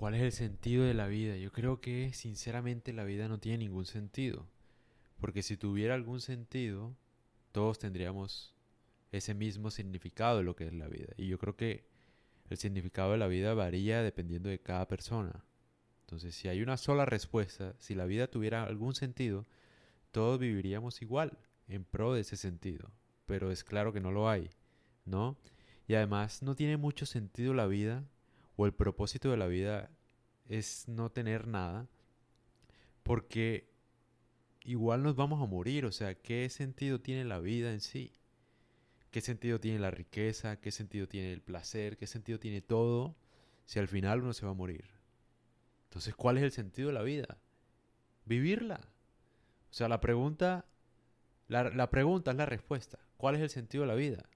¿Cuál es el sentido de la vida? Yo creo que sinceramente la vida no tiene ningún sentido. Porque si tuviera algún sentido, todos tendríamos ese mismo significado de lo que es la vida. Y yo creo que el significado de la vida varía dependiendo de cada persona. Entonces, si hay una sola respuesta, si la vida tuviera algún sentido, todos viviríamos igual, en pro de ese sentido. Pero es claro que no lo hay, ¿no? Y además no tiene mucho sentido la vida, o el propósito de la vida es no tener nada, porque igual nos vamos a morir, o sea, ¿qué sentido tiene la vida en sí? ¿Qué sentido tiene la riqueza? ¿Qué sentido tiene el placer? ¿Qué sentido tiene todo si al final uno se va a morir? Entonces, ¿cuál es el sentido de la vida? Vivirla. O sea, la pregunta, la, la pregunta es la respuesta. ¿Cuál es el sentido de la vida?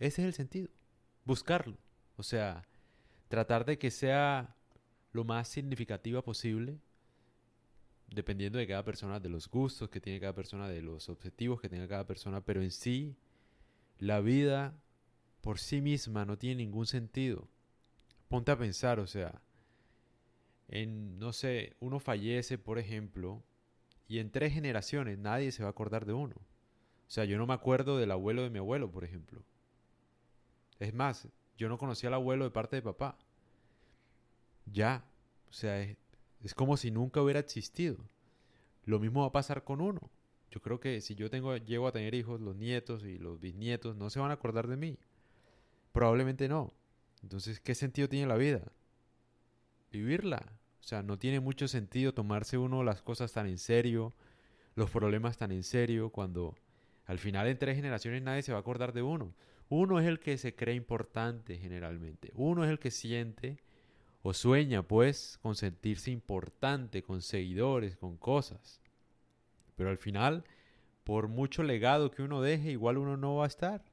Ese es el sentido. Buscarlo. O sea, tratar de que sea lo más significativa posible dependiendo de cada persona, de los gustos que tiene cada persona, de los objetivos que tenga cada persona, pero en sí, la vida por sí misma no tiene ningún sentido. Ponte a pensar, o sea, en, no sé, uno fallece, por ejemplo, y en tres generaciones nadie se va a acordar de uno. O sea, yo no me acuerdo del abuelo de mi abuelo, por ejemplo. Es más, yo no conocía al abuelo de parte de papá. Ya, o sea, es, es como si nunca hubiera existido. Lo mismo va a pasar con uno. Yo creo que si yo tengo, llego a tener hijos, los nietos y los bisnietos no se van a acordar de mí. Probablemente no. Entonces, ¿qué sentido tiene la vida? Vivirla. O sea, no tiene mucho sentido tomarse uno las cosas tan en serio, los problemas tan en serio, cuando al final en tres generaciones nadie se va a acordar de uno. Uno es el que se cree importante generalmente. Uno es el que siente o sueña, pues, con sentirse importante, con seguidores, con cosas. Pero al final, por mucho legado que uno deje, igual uno no va a estar.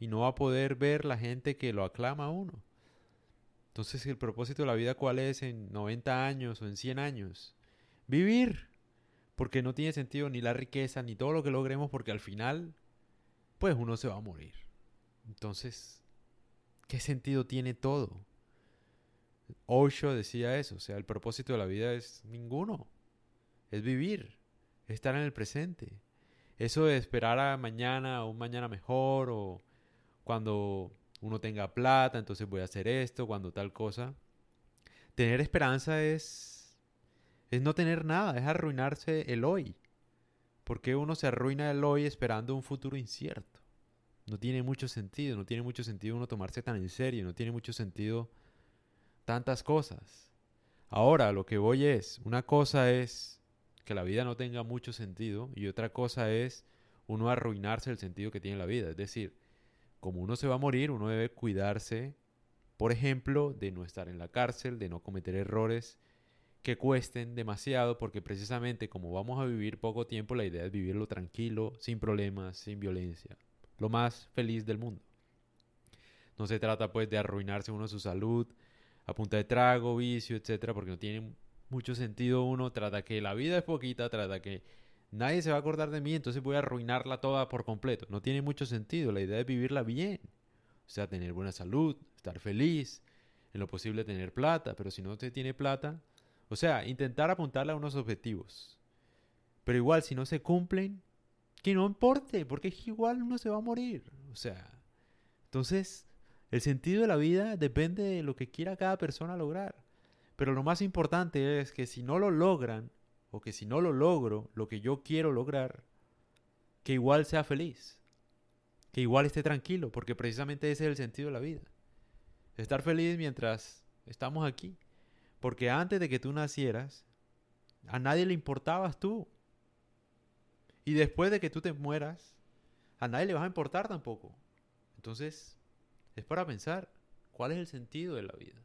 Y no va a poder ver la gente que lo aclama a uno. Entonces, ¿el propósito de la vida cuál es en 90 años o en 100 años? Vivir. Porque no tiene sentido ni la riqueza, ni todo lo que logremos, porque al final, pues uno se va a morir. Entonces, ¿qué sentido tiene todo? Osho decía eso, o sea, el propósito de la vida es ninguno, es vivir, es estar en el presente. Eso de esperar a mañana o un mañana mejor o cuando uno tenga plata, entonces voy a hacer esto, cuando tal cosa. Tener esperanza es es no tener nada, es arruinarse el hoy. Porque uno se arruina el hoy esperando un futuro incierto? No tiene mucho sentido, no tiene mucho sentido uno tomarse tan en serio, no tiene mucho sentido tantas cosas. Ahora, lo que voy es, una cosa es que la vida no tenga mucho sentido y otra cosa es uno arruinarse el sentido que tiene la vida. Es decir, como uno se va a morir, uno debe cuidarse, por ejemplo, de no estar en la cárcel, de no cometer errores que cuesten demasiado, porque precisamente como vamos a vivir poco tiempo, la idea es vivirlo tranquilo, sin problemas, sin violencia, lo más feliz del mundo. No se trata pues de arruinarse uno su salud, a punta de trago, vicio, etcétera, porque no tiene mucho sentido uno. Trata que la vida es poquita, trata que nadie se va a acordar de mí, entonces voy a arruinarla toda por completo. No tiene mucho sentido. La idea es vivirla bien. O sea, tener buena salud, estar feliz, en lo posible tener plata, pero si no se tiene plata, o sea, intentar apuntarle a unos objetivos. Pero igual, si no se cumplen, que no importe, porque es igual uno se va a morir. O sea, entonces el sentido de la vida depende de lo que quiera cada persona lograr. Pero lo más importante es que si no lo logran, o que si no lo logro, lo que yo quiero lograr, que igual sea feliz. Que igual esté tranquilo, porque precisamente ese es el sentido de la vida. Estar feliz mientras estamos aquí. Porque antes de que tú nacieras, a nadie le importabas tú. Y después de que tú te mueras, a nadie le vas a importar tampoco. Entonces, es para pensar cuál es el sentido de la vida.